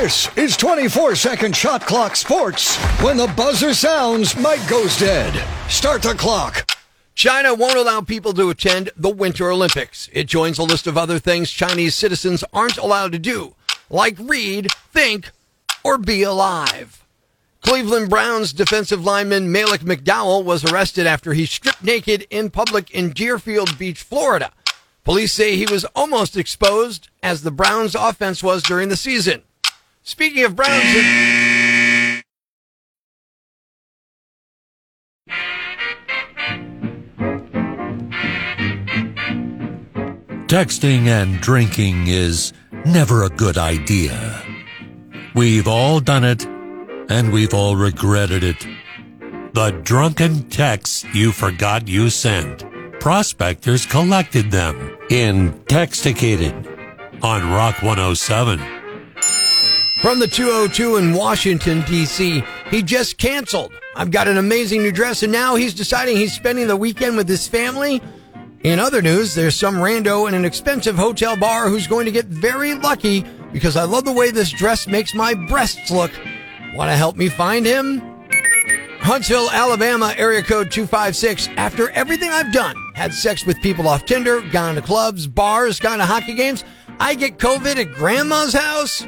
This is 24 second shot clock sports. When the buzzer sounds, mic goes dead. Start the clock. China won't allow people to attend the Winter Olympics. It joins a list of other things Chinese citizens aren't allowed to do, like read, think, or be alive. Cleveland Browns defensive lineman Malik McDowell was arrested after he stripped naked in public in Deerfield Beach, Florida. Police say he was almost exposed as the Browns offense was during the season. Speaking of Browns, Texting and drinking is never a good idea. We've all done it, and we've all regretted it. The drunken texts you forgot you sent. Prospectors collected them in Texticated on Rock 107. From the 202 in Washington, D.C., he just canceled. I've got an amazing new dress, and now he's deciding he's spending the weekend with his family. In other news, there's some rando in an expensive hotel bar who's going to get very lucky because I love the way this dress makes my breasts look. Want to help me find him? Huntsville, Alabama, area code 256. After everything I've done, had sex with people off Tinder, gone to clubs, bars, gone to hockey games, I get COVID at grandma's house?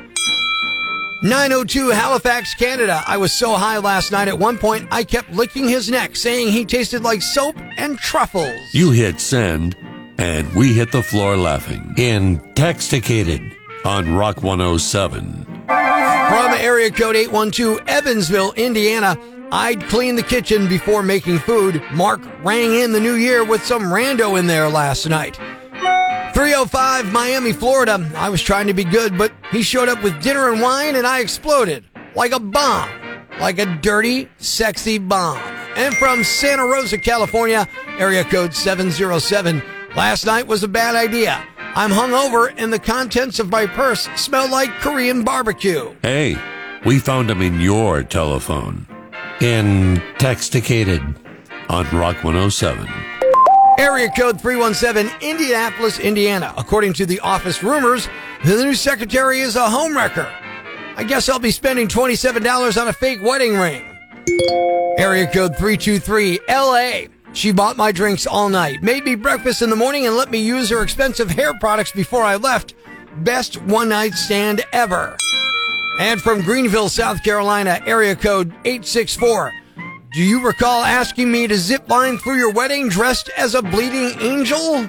902 Halifax, Canada. I was so high last night at one point I kept licking his neck, saying he tasted like soap and truffles. You hit send, and we hit the floor laughing Intoxicated on Rock 107. From area code 812 Evansville, Indiana. I'd clean the kitchen before making food. Mark rang in the new year with some rando in there last night. 305 Miami, Florida. I was trying to be good, but he showed up with dinner and wine and I exploded like a bomb, like a dirty, sexy bomb. And from Santa Rosa, California, area code 707. Last night was a bad idea. I'm hungover and the contents of my purse smell like Korean barbecue. Hey, we found him in your telephone in Texticated on Rock 107. Area code 317, Indianapolis, Indiana. According to the office rumors, the new secretary is a homewrecker. I guess I'll be spending $27 on a fake wedding ring. Area code 323, LA. She bought my drinks all night, made me breakfast in the morning, and let me use her expensive hair products before I left. Best one night stand ever. And from Greenville, South Carolina, area code 864. Do you recall asking me to zip line through your wedding dressed as a bleeding angel?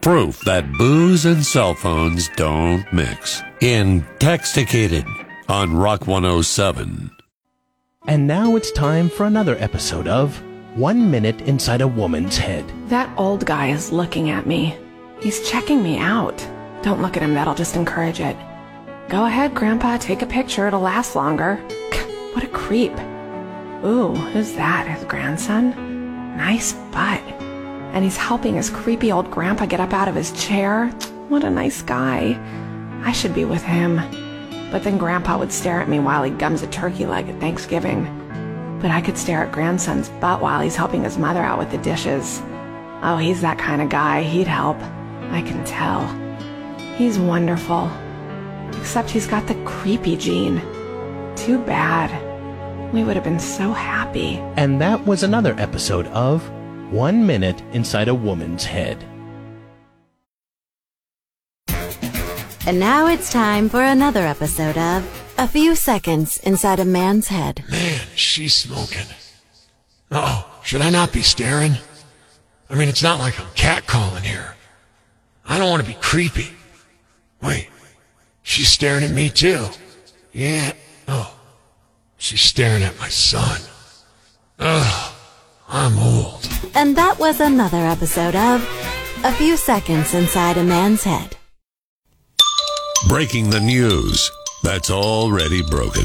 Proof that booze and cell phones don't mix. Intoxicated on Rock 107. And now it's time for another episode of One Minute Inside a Woman's Head. That old guy is looking at me. He's checking me out. Don't look at him, that'll just encourage it. Go ahead, Grandpa, take a picture, it'll last longer. What a creep. Ooh, who's that? His grandson? Nice butt. And he's helping his creepy old grandpa get up out of his chair. What a nice guy. I should be with him. But then grandpa would stare at me while he gums a turkey leg at Thanksgiving. But I could stare at grandson's butt while he's helping his mother out with the dishes. Oh, he's that kind of guy. He'd help. I can tell. He's wonderful. Except he's got the creepy gene. Too bad. We would have been so happy. And that was another episode of One Minute Inside a Woman's Head. And now it's time for another episode of A Few Seconds Inside a Man's Head. Man, she's smoking. Oh, should I not be staring? I mean, it's not like I'm catcalling here. I don't want to be creepy. Wait, she's staring at me too. Yeah. Oh, she's staring at my son. Ugh, I'm old. And that was another episode of A Few Seconds Inside a Man's Head. Breaking the news that's already broken.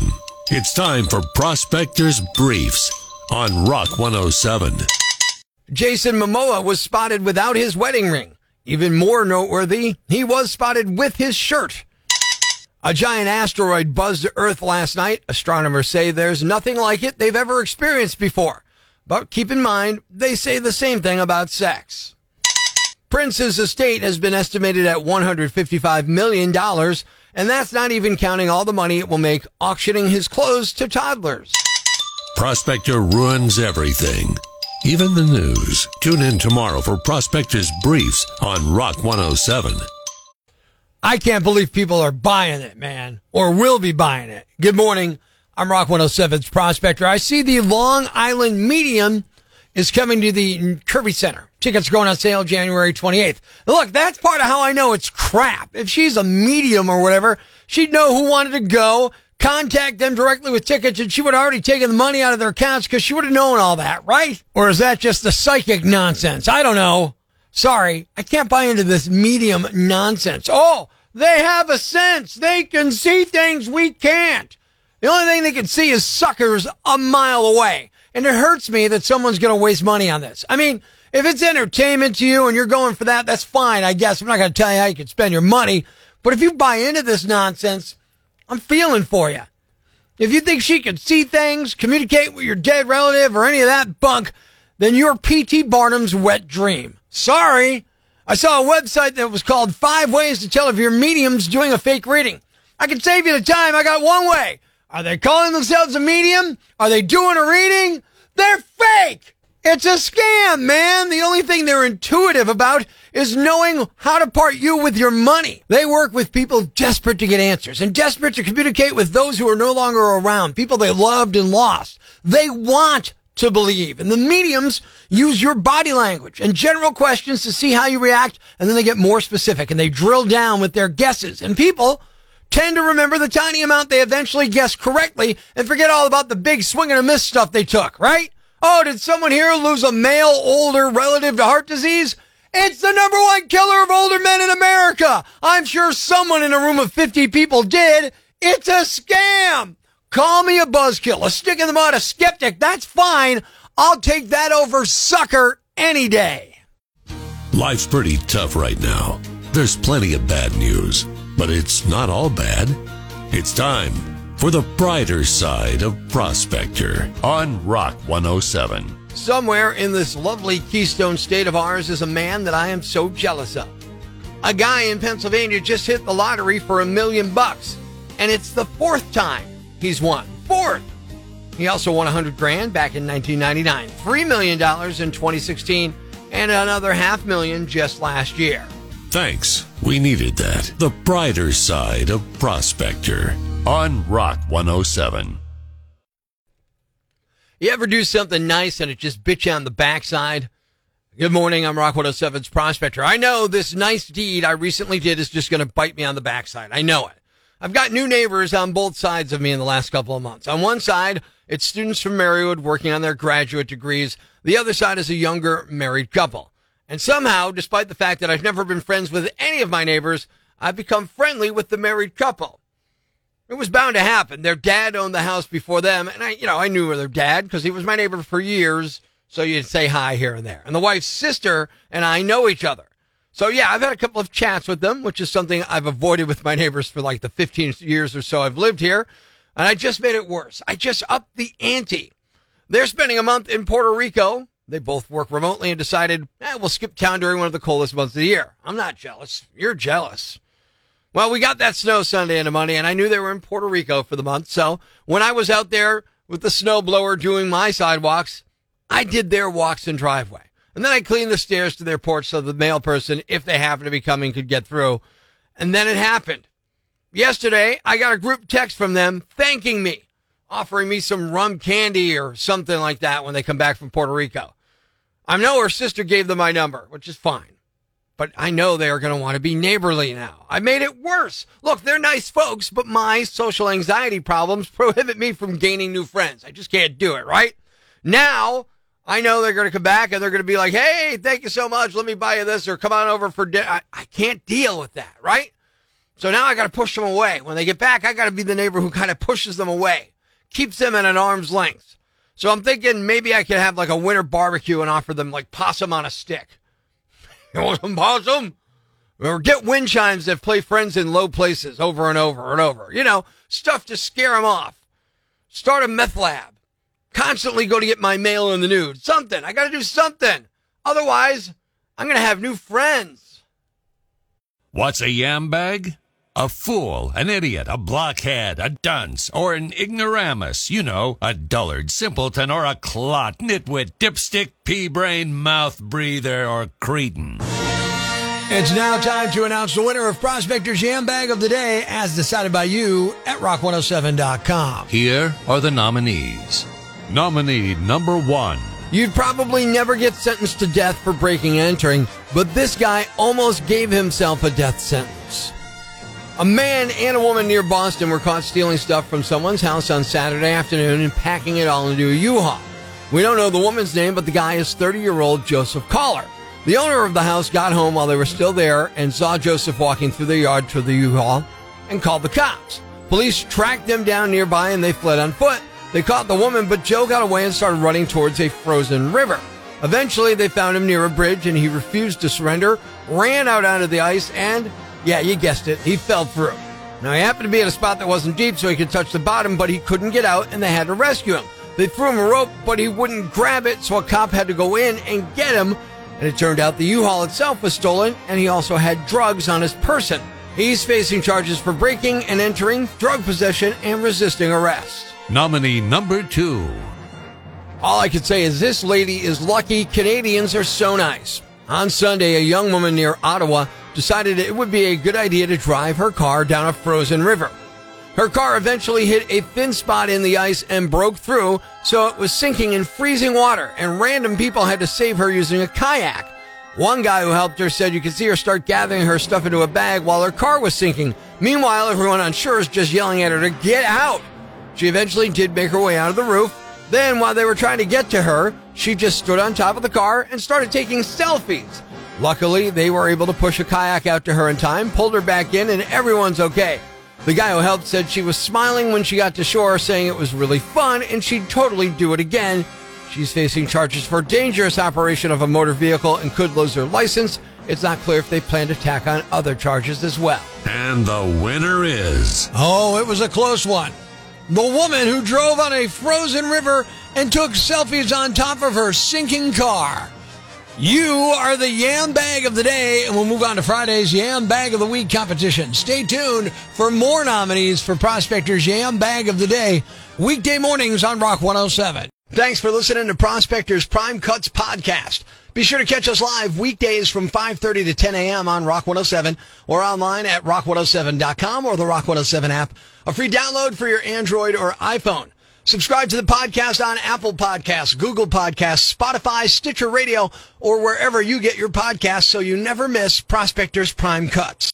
It's time for Prospectors Briefs on Rock 107. Jason Momoa was spotted without his wedding ring. Even more noteworthy, he was spotted with his shirt. A giant asteroid buzzed Earth last night. Astronomers say there's nothing like it they've ever experienced before. But keep in mind, they say the same thing about sex. Prince's estate has been estimated at $155 million, and that's not even counting all the money it will make auctioning his clothes to toddlers. Prospector ruins everything, even the news. Tune in tomorrow for Prospector's Briefs on Rock 107. I can't believe people are buying it, man, or will be buying it. Good morning. I'm Rock 107's Prospector. I see the Long Island Medium is coming to the Kirby Center. Tickets are going on sale January 28th. Look, that's part of how I know it's crap. If she's a medium or whatever, she'd know who wanted to go, contact them directly with tickets, and she would have already taken the money out of their accounts because she would have known all that, right? Or is that just the psychic nonsense? I don't know. Sorry, I can't buy into this medium nonsense. Oh, they have a sense. They can see things we can't. The only thing they can see is suckers a mile away. And it hurts me that someone's going to waste money on this. I mean, if it's entertainment to you and you're going for that, that's fine, I guess. I'm not going to tell you how you can spend your money. But if you buy into this nonsense, I'm feeling for you. If you think she can see things, communicate with your dead relative, or any of that bunk, then you're P.T. Barnum's wet dream. Sorry. I saw a website that was called Five Ways to Tell If Your Medium's Doing a Fake Reading. I can save you the time. I got one way. Are they calling themselves a medium? Are they doing a reading? They're fake. It's a scam, man. The only thing they're intuitive about is knowing how to part you with your money. They work with people desperate to get answers and desperate to communicate with those who are no longer around, people they loved and lost. They want to believe. And the mediums use your body language and general questions to see how you react. And then they get more specific and they drill down with their guesses. And people tend to remember the tiny amount they eventually guessed correctly and forget all about the big swing and a miss stuff they took, right? Oh, did someone here lose a male older relative to heart disease? It's the number one killer of older men in America. I'm sure someone in a room of 50 people did. It's a scam. Call me a buzzkill, a stick in the mud, a skeptic. That's fine. I'll take that over sucker any day. Life's pretty tough right now. There's plenty of bad news, but it's not all bad. It's time for the brighter side of Prospector on Rock 107. Somewhere in this lovely Keystone state of ours is a man that I am so jealous of. A guy in Pennsylvania just hit the lottery for a million bucks, and it's the fourth time he's won. Fourth! He also won 100 grand back in 1999, $3 million in 2016, and another half million just last year. Thanks. We needed that. The brighter side of Prospector on Rock 107. You ever do something nice and it just bit you on the backside? Good morning, I'm Rock 107's Prospector. I know this nice deed I recently did is just going to bite me on the backside. I know it. I've got new neighbors on both sides of me in the last couple of months. On one side, it's students from Marywood working on their graduate degrees. The other side is a younger married couple. And somehow, despite the fact that I've never been friends with any of my neighbors, I've become friendly with the married couple. It was bound to happen. Their dad owned the house before them, and I, you know, I knew their dad because he was my neighbor for years. So you'd say hi here and there. And the wife's sister and I know each other. So yeah, I've had a couple of chats with them, which is something I've avoided with my neighbors for like the 15 years or so I've lived here. And I just made it worse. I just upped the ante. They're spending a month in Puerto Rico. They both work remotely and decided, eh, we'll skip town during one of the coldest months of the year. I'm not jealous. You're jealous. Well, we got that snow Sunday into Monday, and I knew they were in Puerto Rico for the month. So when I was out there with the snowblower doing my sidewalks, I did their walks and driveway. And then I cleaned the stairs to their porch so the mail person, if they happen to be coming, could get through. And then it happened. Yesterday, I got a group text from them thanking me, offering me some rum candy or something like that when they come back from Puerto Rico. I know her sister gave them my number, which is fine. But I know they are going to want to be neighborly now. I made it worse. Look, they're nice folks, but my social anxiety problems prohibit me from gaining new friends. I just can't do it, right? Now, I know they're going to come back and they're going to be like, hey, thank you so much. Let me buy you this or come on over for dinner. I, I can't deal with that, right? So now I got to push them away. When they get back, I got to be the neighbor who kind of pushes them away, keeps them at an arm's length. So I'm thinking maybe I could have like a winter barbecue and offer them like possum on a stick. You want some possum? Or get wind chimes that play friends in low places over and over and over. You know, stuff to scare them off. Start a meth lab. Constantly go to get my mail in the nude. Something. I got to do something. Otherwise, I'm going to have new friends. What's a yam bag? A fool, an idiot, a blockhead, a dunce, or an ignoramus. You know, a dullard, simpleton, or a clot, nitwit, dipstick, pea brain, mouth breather, or cretin. It's now time to announce the winner of Prospector's Yam Bag of the Day as decided by you at rock107.com. Here are the nominees. Nominee number one. You'd probably never get sentenced to death for breaking and entering, but this guy almost gave himself a death sentence. A man and a woman near Boston were caught stealing stuff from someone's house on Saturday afternoon and packing it all into a U-Haul. We don't know the woman's name, but the guy is 30 year old Joseph Collar. The owner of the house got home while they were still there and saw Joseph walking through the yard to the U-Haul and called the cops. Police tracked them down nearby and they fled on foot. They caught the woman, but Joe got away and started running towards a frozen river. Eventually, they found him near a bridge and he refused to surrender, ran out onto the ice, and yeah, you guessed it, he fell through. Now, he happened to be at a spot that wasn't deep so he could touch the bottom, but he couldn't get out and they had to rescue him. They threw him a rope, but he wouldn't grab it, so a cop had to go in and get him. And it turned out the U-Haul itself was stolen, and he also had drugs on his person. He's facing charges for breaking and entering, drug possession, and resisting arrest. Nominee number two. All I can say is this lady is lucky. Canadians are so nice. On Sunday, a young woman near Ottawa decided it would be a good idea to drive her car down a frozen river. Her car eventually hit a thin spot in the ice and broke through, so it was sinking in freezing water, and random people had to save her using a kayak. One guy who helped her said you could see her start gathering her stuff into a bag while her car was sinking. Meanwhile, everyone on shore is just yelling at her to get out. She eventually did make her way out of the roof. Then, while they were trying to get to her, she just stood on top of the car and started taking selfies. Luckily, they were able to push a kayak out to her in time, pulled her back in, and everyone's okay. The guy who helped said she was smiling when she got to shore, saying it was really fun and she'd totally do it again. She's facing charges for dangerous operation of a motor vehicle and could lose her license. It's not clear if they plan to tack on other charges as well. And the winner is. Oh, it was a close one. The woman who drove on a frozen river and took selfies on top of her sinking car. You are the Yam Bag of the Day, and we'll move on to Friday's Yam Bag of the Week competition. Stay tuned for more nominees for Prospector's Yam Bag of the Day, weekday mornings on Rock 107. Thanks for listening to Prospector's Prime Cuts podcast. Be sure to catch us live weekdays from 5.30 to 10 a.m. on Rock 107 or online at rock107.com or the Rock 107 app. A free download for your Android or iPhone. Subscribe to the podcast on Apple Podcasts, Google Podcasts, Spotify, Stitcher Radio, or wherever you get your podcasts so you never miss Prospector's Prime Cuts.